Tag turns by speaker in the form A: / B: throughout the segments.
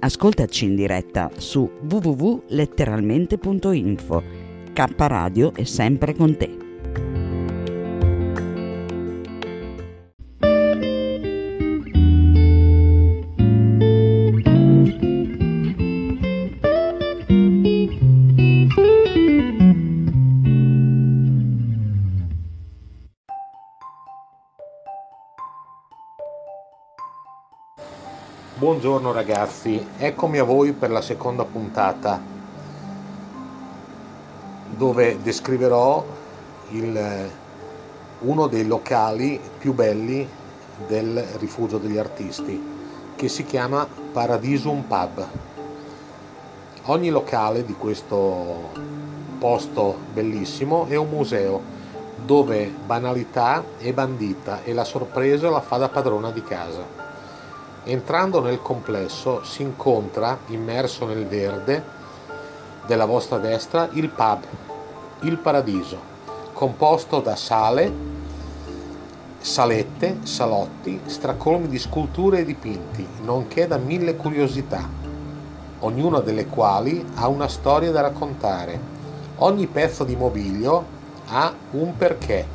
A: Ascoltaci in diretta su www.letteralmente.info. K Radio è sempre con te.
B: Buongiorno ragazzi, eccomi a voi per la seconda puntata dove descriverò il, uno dei locali più belli del rifugio degli artisti che si chiama Paradisum Pub. Ogni locale di questo posto bellissimo è un museo dove banalità è bandita e la sorpresa la fa da padrona di casa. Entrando nel complesso si incontra, immerso nel verde della vostra destra, il pub, il paradiso, composto da sale, salette, salotti, stracolmi di sculture e dipinti, nonché da mille curiosità, ognuna delle quali ha una storia da raccontare. Ogni pezzo di mobilio ha un perché,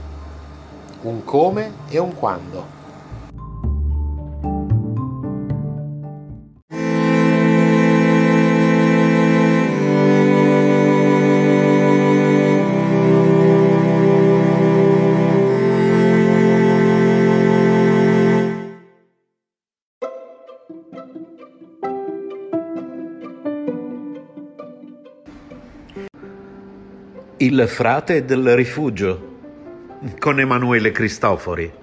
B: un come e un quando.
C: Il frate del rifugio con Emanuele Cristofori.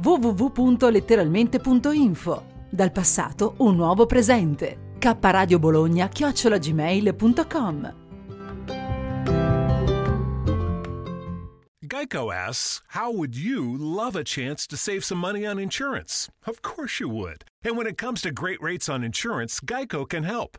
D: www.letteralmente.info. Dal passato un nuovo presente. kradio bologna chiocciolagmail.com
E: Geico asks, How would you love a chance to save some money on insurance? Of course you would. And when it comes to great rates on insurance, Geico can help.